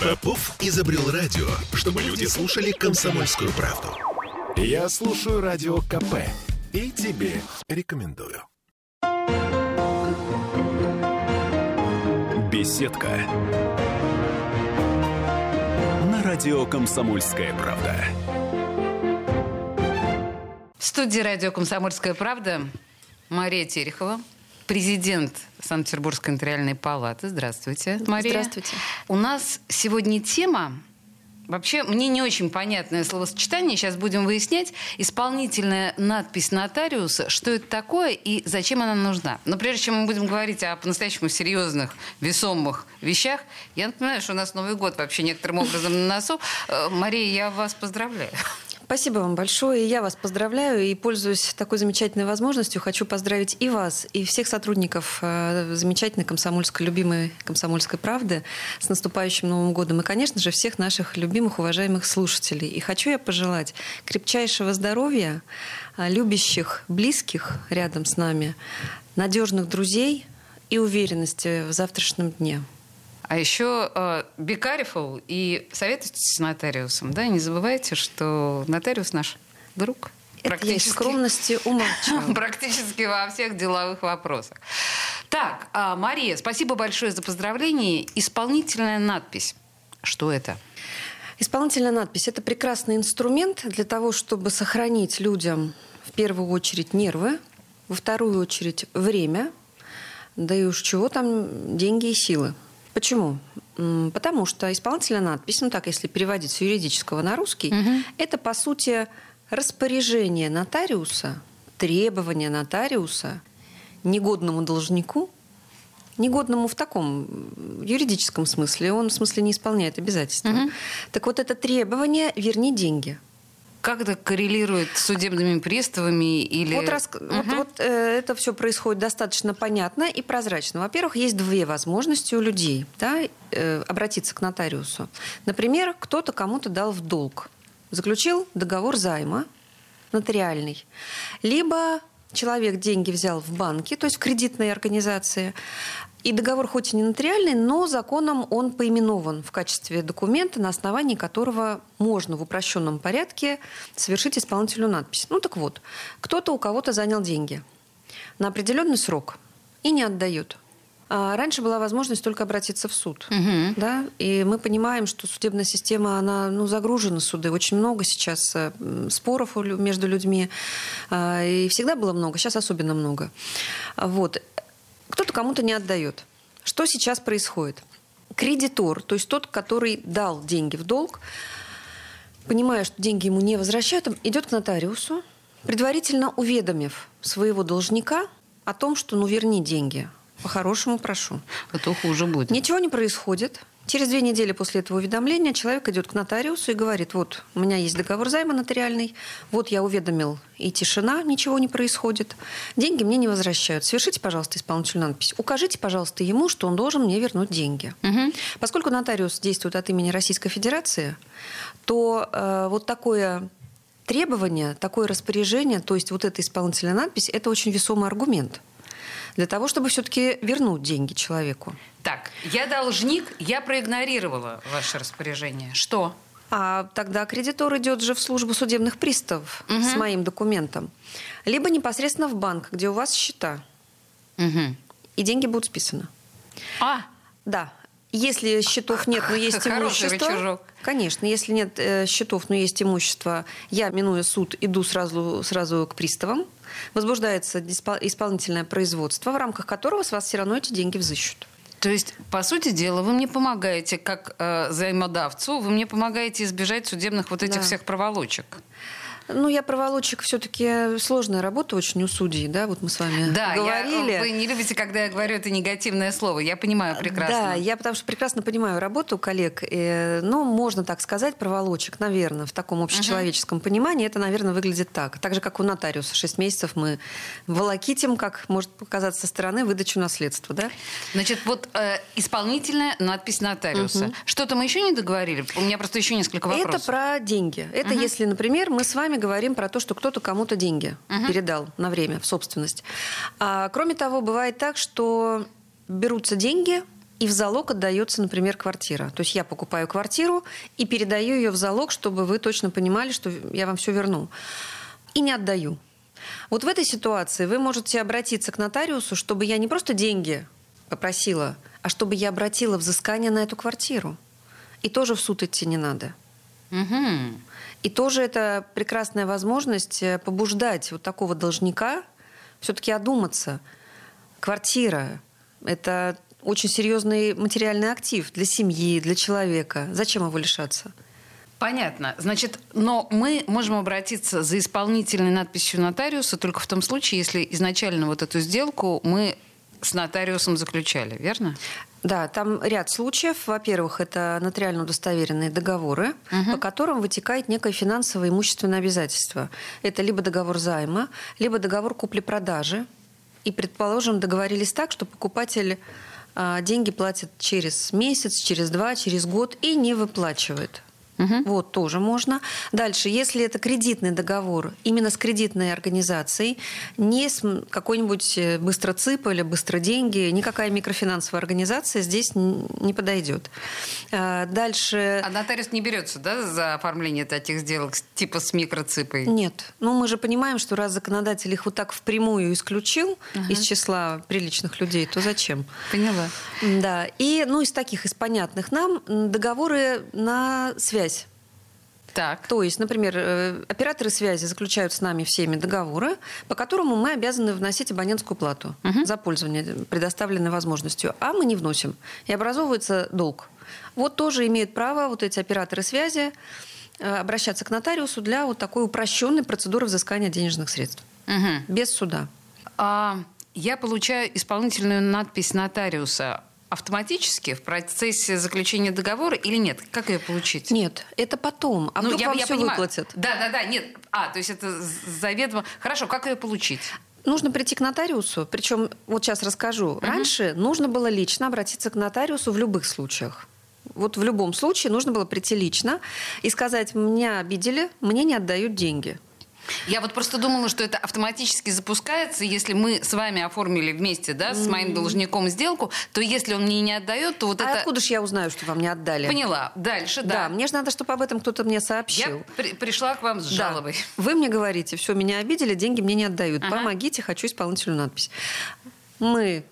Попов изобрел радио, чтобы люди слушали комсомольскую правду. Я слушаю радио КП и тебе рекомендую. Беседка. На радио «Комсомольская правда». В студии радио «Комсомольская правда» Мария Терехова, президент Санкт-Петербургской нотариальной палаты. Здравствуйте, Мария. Здравствуйте. У нас сегодня тема Вообще, мне не очень понятное словосочетание. Сейчас будем выяснять. Исполнительная надпись нотариуса. Что это такое и зачем она нужна? Но прежде чем мы будем говорить о по-настоящему серьезных, весомых вещах, я напоминаю, что у нас Новый год вообще некоторым образом на носу. Э, Мария, я вас поздравляю. Спасибо вам большое. Я вас поздравляю и, пользуясь такой замечательной возможностью, хочу поздравить и вас, и всех сотрудников э, замечательной комсомольской, любимой комсомольской правды с наступающим Новым годом. И, конечно же, всех наших любимых, уважаемых слушателей. И хочу я пожелать крепчайшего здоровья, э, любящих, близких рядом с нами, надежных друзей и уверенности в завтрашнем дне. А еще э, be careful и советуйтесь с нотариусом. Да? Не забывайте, что нотариус наш друг. Это я из скромности умолчала. Практически во всех деловых вопросах. Так, а, Мария, спасибо большое за поздравление. Исполнительная надпись. Что это? Исполнительная надпись – это прекрасный инструмент для того, чтобы сохранить людям в первую очередь нервы, во вторую очередь время, да и уж чего там деньги и силы. Почему? Потому что исполнительная надпись, ну так, если переводить с юридического на русский, угу. это, по сути, распоряжение нотариуса, требование нотариуса негодному должнику, негодному в таком юридическом смысле, он в смысле не исполняет обязательства. Угу. Так вот это требование «верни деньги». Как это коррелирует с судебными приставами или... Вот, рас... угу. вот, вот э, это все происходит достаточно понятно и прозрачно. Во-первых, есть две возможности у людей да, э, обратиться к нотариусу. Например, кто-то кому-то дал в долг, заключил договор займа нотариальный, либо человек деньги взял в банке, то есть в кредитной организации, и договор хоть и не нотариальный, но законом он поименован в качестве документа, на основании которого можно в упрощенном порядке совершить исполнительную надпись. Ну так вот, кто-то у кого-то занял деньги на определенный срок и не отдает. А раньше была возможность только обратиться в суд. Угу. Да? И мы понимаем, что судебная система, она ну, загружена суды. Очень много сейчас э, споров между людьми. А, и всегда было много, сейчас особенно много. Вот кто-то кому-то не отдает. Что сейчас происходит? Кредитор, то есть тот, который дал деньги в долг, понимая, что деньги ему не возвращают, идет к нотариусу, предварительно уведомив своего должника о том, что ну верни деньги. По-хорошему прошу. А то хуже будет. Ничего не происходит. Через две недели после этого уведомления человек идет к нотариусу и говорит, вот, у меня есть договор займа нотариальный, вот я уведомил, и тишина, ничего не происходит. Деньги мне не возвращают. Совершите, пожалуйста, исполнительную надпись. Укажите, пожалуйста, ему, что он должен мне вернуть деньги. Угу. Поскольку нотариус действует от имени Российской Федерации, то э, вот такое требование, такое распоряжение, то есть вот эта исполнительная надпись, это очень весомый аргумент для того, чтобы все-таки вернуть деньги человеку. Так, я должник, я проигнорировала ваше распоряжение. Что? А тогда кредитор идет же в службу судебных приставов угу. с моим документом. Либо непосредственно в банк, где у вас счета. Угу. И деньги будут списаны. А? Да. Если счетов нет, но есть имущество... Рычажок. Конечно, если нет э, счетов, но есть имущество, я, минуя суд, иду сразу, сразу к приставам. Возбуждается исполнительное производство, в рамках которого с вас все равно эти деньги взыщут. То есть, по сути дела, вы мне помогаете, как э, взаимодавцу, вы мне помогаете избежать судебных вот этих да. всех проволочек. Ну, я проволочек все-таки сложная работа очень у судей, да, вот мы с вами да, говорили. Я, вы не любите, когда я говорю это негативное слово, я понимаю прекрасно. Да, я потому что прекрасно понимаю работу коллег, и, ну, можно так сказать, проволочек, наверное, в таком общечеловеческом uh-huh. понимании это, наверное, выглядит так. Так же, как у нотариуса, шесть месяцев мы волокитим, как может показаться со стороны, выдачу наследства, да? Значит, вот э, исполнительная надпись нотариуса. Uh-huh. Что-то мы еще не договорили? У меня просто еще несколько вопросов. Это про деньги. Это uh-huh. если, например, мы с вами говорим про то, что кто-то кому-то деньги угу. передал на время в собственность. А, кроме того, бывает так, что берутся деньги и в залог отдается, например, квартира. То есть я покупаю квартиру и передаю ее в залог, чтобы вы точно понимали, что я вам все верну. И не отдаю. Вот в этой ситуации вы можете обратиться к нотариусу, чтобы я не просто деньги попросила, а чтобы я обратила взыскание на эту квартиру. И тоже в суд идти не надо. Угу. И тоже это прекрасная возможность э, побуждать вот такого должника все-таки одуматься. Квартира – это очень серьезный материальный актив для семьи, для человека. Зачем его лишаться? Понятно. Значит, но мы можем обратиться за исполнительной надписью нотариуса только в том случае, если изначально вот эту сделку мы с нотариусом заключали, верно? Да, там ряд случаев. Во-первых, это нотариально удостоверенные договоры, угу. по которым вытекает некое финансовое имущественное обязательство. Это либо договор займа, либо договор купли-продажи. И, предположим, договорились так, что покупатель а, деньги платит через месяц, через два, через год и не выплачивает. Угу. Вот тоже можно. Дальше, если это кредитный договор именно с кредитной организацией, не с какой-нибудь э, быстроцип или быстроденьги, никакая микрофинансовая организация здесь не подойдет. А, дальше... А нотариус не берется, да, за оформление таких сделок типа с микроципой? Нет. Ну, мы же понимаем, что раз законодатель их вот так впрямую исключил угу. из числа приличных людей, то зачем? Поняла. Да. И, ну, из таких, из понятных нам, договоры на связь так. То есть, например, э, операторы связи заключают с нами всеми договоры, по которому мы обязаны вносить абонентскую плату угу. за пользование предоставленной возможностью, а мы не вносим. И образовывается долг. Вот тоже имеют право вот эти операторы связи э, обращаться к нотариусу для вот такой упрощенной процедуры взыскания денежных средств. Угу. Без суда. А, я получаю исполнительную надпись нотариуса автоматически в процессе заключения договора или нет? Как ее получить? Нет, это потом. А ну, вдруг я, вам я все понимаю. выплатят? Да, да, да, нет. А, то есть это заведомо. Хорошо, как ее получить? Нужно прийти к нотариусу. Причем, вот сейчас расскажу. Угу. Раньше нужно было лично обратиться к нотариусу в любых случаях. Вот в любом случае нужно было прийти лично и сказать, меня обидели, мне не отдают деньги. Я вот просто думала, что это автоматически запускается, если мы с вами оформили вместе, да, с моим должником сделку, то если он мне не отдает, то вот а это... откуда же я узнаю, что вам не отдали? Поняла. Дальше, да. Да, мне же надо, чтобы об этом кто-то мне сообщил. Я при- пришла к вам с жалобой. Да. Вы мне говорите, все, меня обидели, деньги мне не отдают. Ага. Помогите, хочу исполнительную надпись. Мы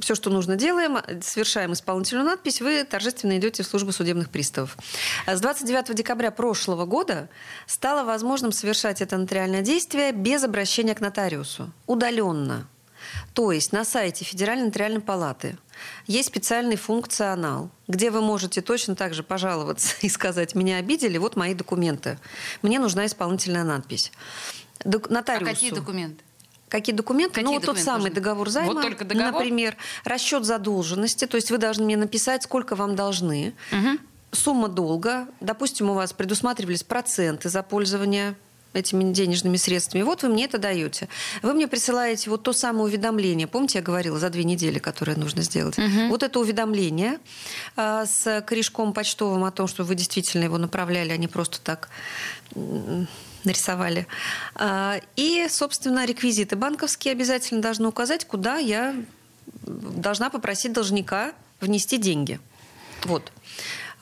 все, что нужно, делаем, совершаем исполнительную надпись, вы торжественно идете в службу судебных приставов. С 29 декабря прошлого года стало возможным совершать это нотариальное действие без обращения к нотариусу, удаленно. То есть на сайте Федеральной нотариальной палаты есть специальный функционал, где вы можете точно так же пожаловаться и сказать, меня обидели, вот мои документы. Мне нужна исполнительная надпись. Нотариусу. А какие документы? Какие документы? Какие ну, вот тот самый нужны? договор займа, вот только договор? например, расчет задолженности, то есть вы должны мне написать, сколько вам должны, угу. сумма долга, допустим, у вас предусматривались проценты за пользование этими денежными средствами. Вот вы мне это даете. Вы мне присылаете вот то самое уведомление. Помните, я говорила за две недели, которое нужно сделать. Угу. Вот это уведомление а, с корешком почтовым о том, что вы действительно его направляли, а не просто так нарисовали. А, и, собственно, реквизиты банковские обязательно должны указать, куда я должна попросить должника внести деньги. Вот.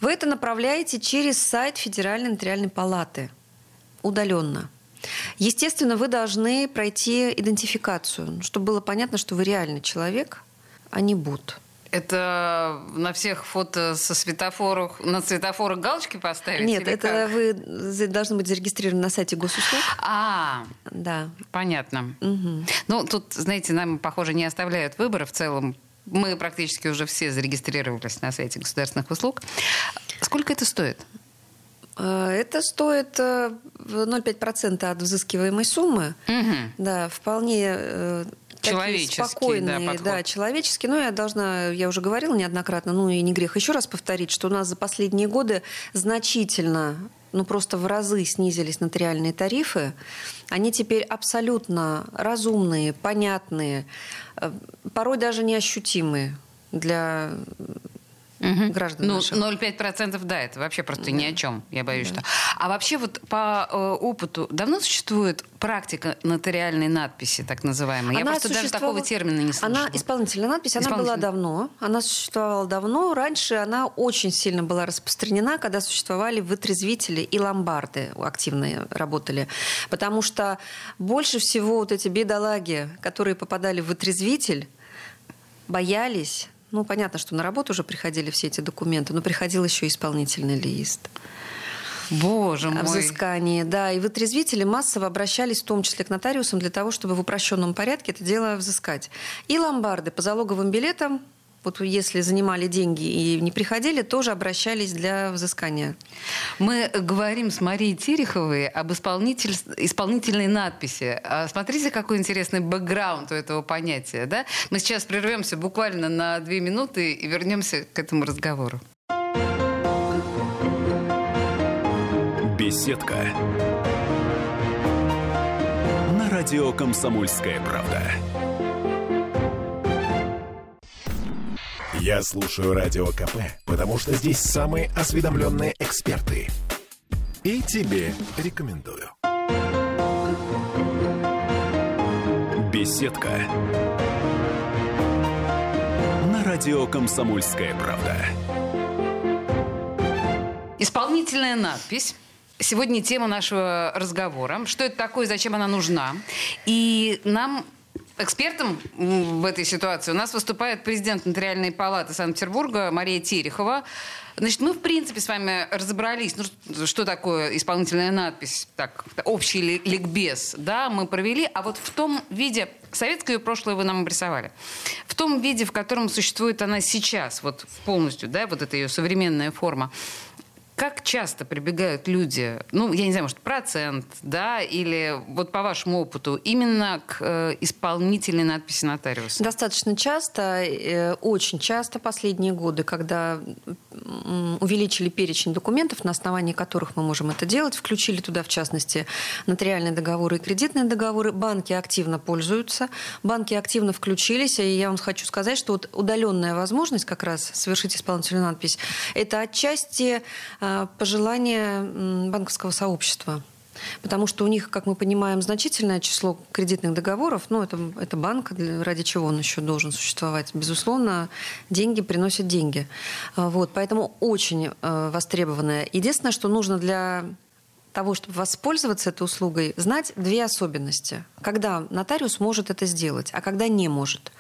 Вы это направляете через сайт Федеральной нотариальной палаты удаленно. Естественно, вы должны пройти идентификацию, чтобы было понятно, что вы реальный человек, а не бот. Это на всех фото со светофорах, на светофорах галочки поставить? Нет, это как? вы должны быть зарегистрированы на сайте госуслуг. А, да. Понятно. Угу. Ну, тут, знаете, нам, похоже, не оставляют выбора в целом. Мы практически уже все зарегистрировались на сайте государственных услуг. Сколько это стоит? Э, это стоит 0,5% э, от взыскиваемой суммы. Угу. Да, вполне э, человеческий, спокойные, да, да, человеческий. Но я должна, я уже говорила неоднократно, ну и не грех еще раз повторить, что у нас за последние годы значительно ну просто в разы снизились нотариальные тарифы. Они теперь абсолютно разумные, понятные, порой даже неощутимые для угу. граждан ну, наших. 0,5% да, это вообще просто да. ни о чем, я боюсь, да. что. А вообще вот по э, опыту давно существует практика нотариальной надписи, так называемой? Она я просто даже такого термина не слышала. Она исполнительная надпись, она была давно, она существовала давно. Раньше она очень сильно была распространена, когда существовали вытрезвители и ломбарды активно работали. Потому что больше всего вот эти бедолаги, которые попадали в вытрезвитель, боялись ну, понятно, что на работу уже приходили все эти документы, но приходил еще исполнительный лист. Боже мой. Взыскание, да. И вытрезвители массово обращались, в том числе к нотариусам, для того, чтобы в упрощенном порядке это дело взыскать. И ломбарды по залоговым билетам вот если занимали деньги и не приходили, тоже обращались для взыскания. Мы говорим с Марией Тереховой об исполнитель, исполнительной надписи. А смотрите, какой интересный бэкграунд у этого понятия. Да? Мы сейчас прервемся буквально на две минуты и вернемся к этому разговору. Беседка. На радио «Комсомольская правда». Я слушаю Радио КП, потому что здесь самые осведомленные эксперты. И тебе рекомендую. Беседка. На радио «Комсомольская правда». Исполнительная надпись. Сегодня тема нашего разговора. Что это такое, зачем она нужна? И нам Экспертом в этой ситуации у нас выступает президент Нотариальной палаты Санкт-Петербурга Мария Терехова. Значит, мы, в принципе, с вами разобрались, ну, что такое исполнительная надпись, так, общий ликбез, да, мы провели, а вот в том виде, советское прошлое вы нам обрисовали, в том виде, в котором существует она сейчас, вот полностью, да, вот эта ее современная форма, как часто прибегают люди, ну, я не знаю, может, процент, да, или вот по вашему опыту, именно к э, исполнительной надписи нотариуса? Достаточно часто, э, очень часто последние годы, когда увеличили перечень документов, на основании которых мы можем это делать, включили туда, в частности, нотариальные договоры и кредитные договоры, банки активно пользуются, банки активно включились, и я вам хочу сказать, что вот удаленная возможность как раз совершить исполнительную надпись, это отчасти пожелания банковского сообщества. Потому что у них, как мы понимаем, значительное число кредитных договоров. Ну, это, это банк, ради чего он еще должен существовать. Безусловно, деньги приносят деньги. Э, вот, поэтому очень э, востребованное. Единственное, что нужно для того, чтобы воспользоваться этой услугой, знать две особенности. Когда нотариус может это сделать, а когда не может.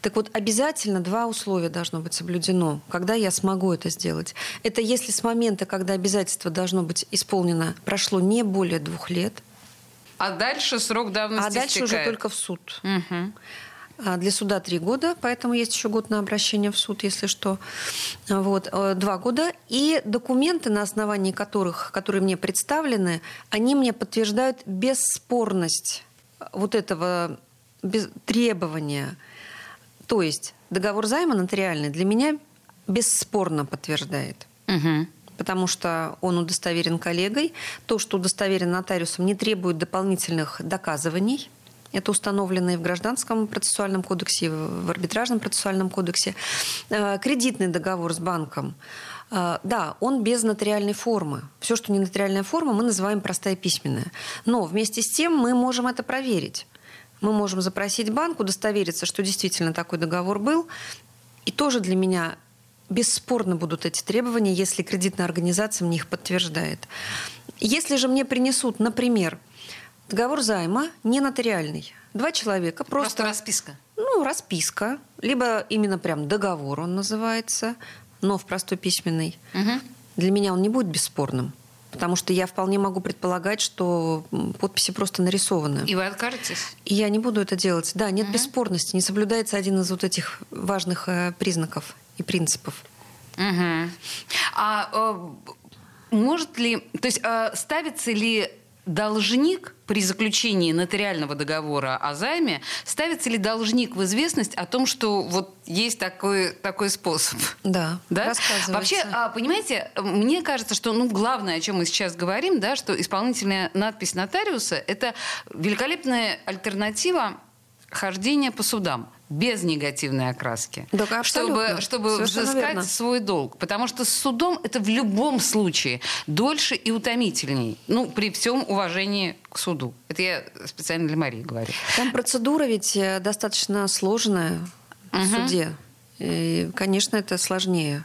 Так вот, обязательно два условия должно быть соблюдено, когда я смогу это сделать. Это если с момента, когда обязательство должно быть исполнено, прошло не более двух лет. А дальше срок давности А дальше стекает. уже только в суд. Угу. А, для суда три года, поэтому есть еще год на обращение в суд, если что. Вот, э, два года. И документы, на основании которых, которые мне представлены, они мне подтверждают бесспорность вот этого без, требования. То есть договор займа нотариальный для меня бесспорно подтверждает. Угу потому что он удостоверен коллегой. То, что удостоверен нотариусом, не требует дополнительных доказываний – это установлено и в Гражданском процессуальном кодексе, и в Арбитражном процессуальном кодексе. Э, кредитный договор с банком. Э, да, он без нотариальной формы. Все, что не нотариальная форма, мы называем простая письменная. Но вместе с тем мы можем это проверить. Мы можем запросить банк, удостовериться, что действительно такой договор был. И тоже для меня бесспорно будут эти требования, если кредитная организация мне их подтверждает. Если же мне принесут, например, Договор займа не нотариальный. Два человека просто... Просто расписка. Ну, расписка. Либо именно прям договор он называется, но в простой письменной. Угу. Для меня он не будет бесспорным. Потому что я вполне могу предполагать, что подписи просто нарисованы. И вы откажетесь? И я не буду это делать. Да, нет угу. бесспорности. Не соблюдается один из вот этих важных э, признаков и принципов. Угу. А э, может ли... То есть э, ставится ли должник при заключении нотариального договора о займе, ставится ли должник в известность о том, что вот есть такой, такой способ? Да, да? Вообще, а, понимаете, мне кажется, что ну, главное, о чем мы сейчас говорим, да, что исполнительная надпись нотариуса – это великолепная альтернатива хождение по судам без негативной окраски, чтобы, абсолютно. чтобы Совершенно взыскать верно. свой долг. Потому что с судом это в любом случае дольше и утомительней. Ну, при всем уважении к суду. Это я специально для Марии говорю. Там процедура ведь э, достаточно сложная в Мгм. суде. И, конечно, это сложнее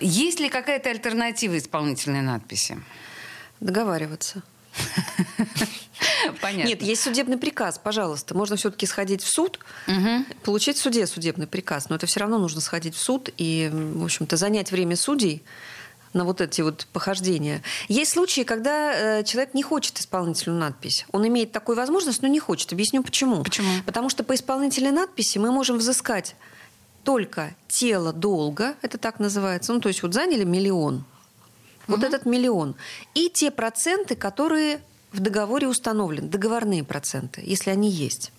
Есть ли какая-то альтернатива исполнительной надписи? договариваться. Понятно. Нет, есть судебный приказ, пожалуйста. Можно все-таки сходить в суд, Мгм. получить в суде судебный приказ. Но это все равно нужно сходить в суд и, в общем-то, занять время судей на вот эти вот похождения. Есть случаи, когда э, человек не хочет исполнительную надпись. Он имеет такую возможность, но не хочет. Объясню почему. Почему? Потому что по исполнительной надписи мы можем взыскать только тело долга, это так называется. Ну, то есть вот заняли миллион. Вот этот миллион. И те проценты, которые в договоре установлены, договорные проценты, если они есть.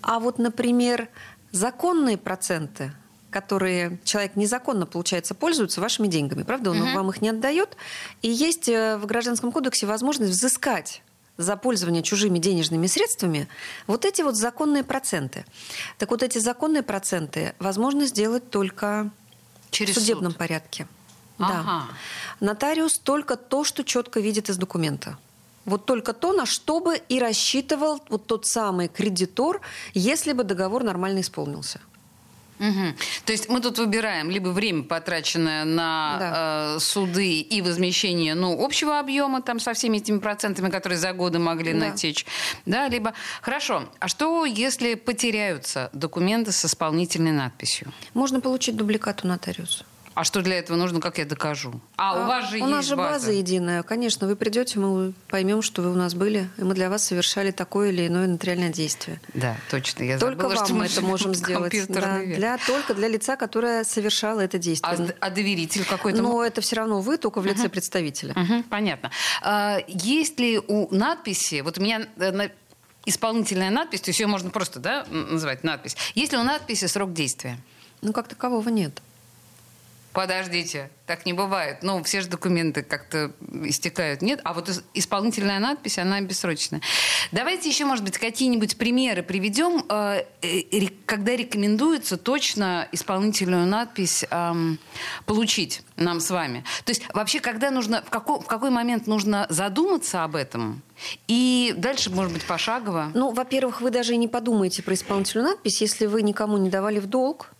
А вот, например, законные проценты, которые человек незаконно, получается, пользуется вашими деньгами, правда, он вам их не отдает. И есть э, в Гражданском кодексе возможность взыскать за пользование чужими денежными средствами вот эти вот законные проценты. Так вот эти законные проценты возможно сделать только Через в судебном суд. порядке. Ага. Да. Нотариус только то, что четко видит из документа. Вот только то, на что бы и рассчитывал вот тот самый кредитор, если бы договор нормально исполнился. Мгм. То есть мы тут выбираем либо время, потраченное на э, суды и возмещение ну, общего объема там, со всеми этими процентами, которые за годы могли Да. натечь, да, либо... Хорошо, а что, если потеряются документы с исполнительной надписью? Можно получить дубликат у нотариуса. А что для этого нужно, как я докажу? А, у вас же у есть нас же база. база. единая. Конечно, вы придете, мы поймем, что вы у нас были, и мы для вас совершали такое или иное нотариальное действие. Да, точно. Я только забыла, вам что мы это можем сделать. Да, век. для, только для лица, которое совершало это действие. А, а доверитель какой-то? Но это все равно вы, только в лице представителя. Мгм, понятно. А, есть ли у надписи, вот у меня э, на- исполнительная надпись, то есть ее можно просто да, называть надпись. Есть ли у надписи срок действия? Ну, как такового нет. Подождите, так не бывает. Ну, все же документы как-то истекают. Нет? А вот ис- исполнительная надпись, она бессрочная. Давайте еще, может быть, какие-нибудь примеры приведем, э, э, когда рекомендуется точно исполнительную надпись получить нам с вами. То есть вообще, когда нужно, в, какой, в какой момент нужно задуматься об этом? И дальше, может быть, пошагово. Ну, во-первых, вы даже и не подумаете про исполнительную надпись, если вы никому не давали в долг,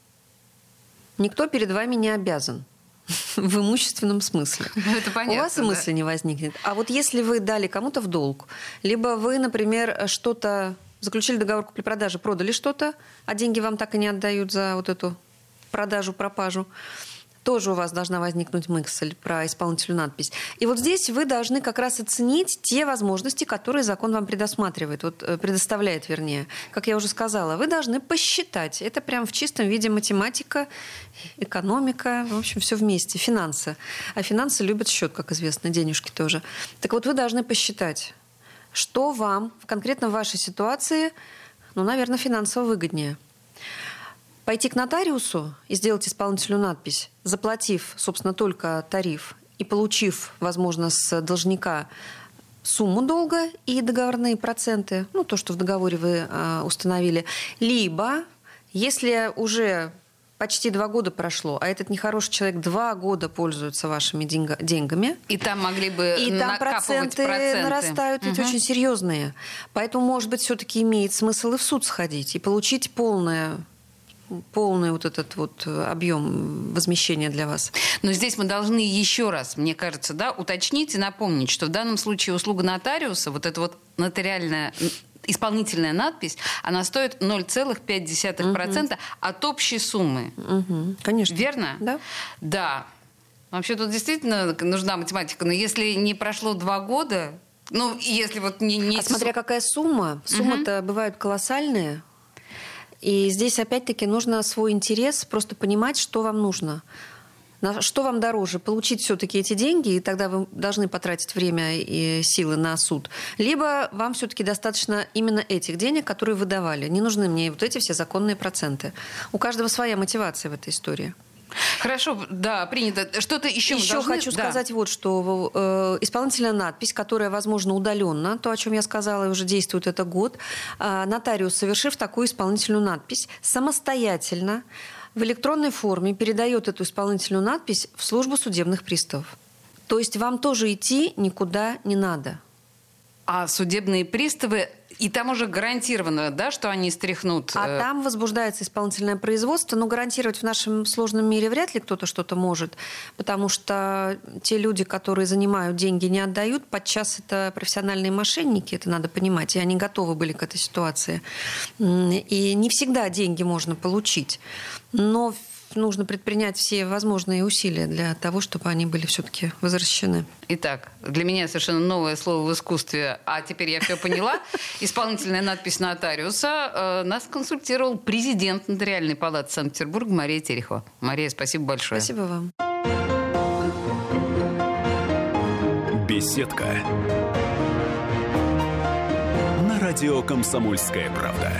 никто перед вами не обязан в имущественном смысле. Это понятно, У вас и да. мысли не возникнет. А вот если вы дали кому-то в долг, либо вы, например, что-то заключили договор купли-продажи, продали что-то, а деньги вам так и не отдают за вот эту продажу-пропажу, тоже у вас должна возникнуть мысль про исполнительную надпись. И вот здесь вы должны как раз оценить те возможности, которые закон вам предусматривает, вот, э, предоставляет, вернее. Как я уже сказала, вы должны посчитать. Это прям в чистом виде математика, экономика, в общем, все вместе, финансы. А финансы любят счет, как известно, денежки тоже. Так вот, вы должны посчитать, что вам в конкретно вашей ситуации, ну, наверное, финансово выгоднее пойти к нотариусу и сделать исполнительную надпись, заплатив, собственно, только тариф и получив, возможно, с должника сумму долга и договорные проценты, ну, то, что в договоре вы э, установили, либо, если уже почти два года прошло, а этот нехороший человек два года пользуется вашими деньга- деньгами, И там могли бы и там проценты, проценты. нарастают ведь Мгм. очень серьезные. Поэтому, может быть, все-таки имеет смысл и в суд сходить и получить полное полный вот этот вот э, объем возмещения для вас. Но здесь мы должны еще раз, мне кажется, да, уточнить и напомнить, что в данном случае услуга нотариуса, вот эта вот нотариальная исполнительная надпись, она стоит 0,5% от общей суммы. Мгм. Конечно. Верно? Да. Да. Вообще тут действительно нужна математика. Но если не прошло два года, ну, если вот не... не А смотря какая сумма, суммы-то бывают колоссальные. И здесь опять-таки нужно свой интерес, просто понимать, что вам нужно. Что вам дороже? Получить все-таки эти деньги, и тогда вы должны потратить время и силы на суд. Либо вам все-таки достаточно именно этих денег, которые вы давали. Не нужны мне вот эти все законные проценты. У каждого своя мотивация в этой истории. Хорошо, да, принято. Что-то еще Еще должны... хочу да. сказать вот, что э, исполнительная надпись, которая, возможно, удаленно, то, о чем я сказала, уже действует это год, э, нотариус, совершив такую исполнительную надпись, самостоятельно в электронной форме передает эту исполнительную надпись в службу судебных приставов. То есть вам тоже идти никуда не надо. А судебные приставы, и там уже гарантированно, да, что они стряхнут... А э, там возбуждается исполнительное производство, но гарантировать в нашем сложном мире вряд ли кто-то что-то может, потому что те люди, которые занимают деньги, не отдают, подчас это профессиональные мошенники, это надо понимать, и они готовы были к этой ситуации. И не всегда деньги можно получить, но нужно предпринять все возможные усилия для того, чтобы они были все-таки возвращены. Итак, для меня совершенно новое слово в искусстве, а теперь я все поняла. Исполнительная надпись нотариуса. Э, Нас консультировал президент Нотариальной палаты Санкт-Петербурга Мария Терехова. Мария, спасибо большое. Спасибо вам. Беседка. На радио «Комсомольская правда».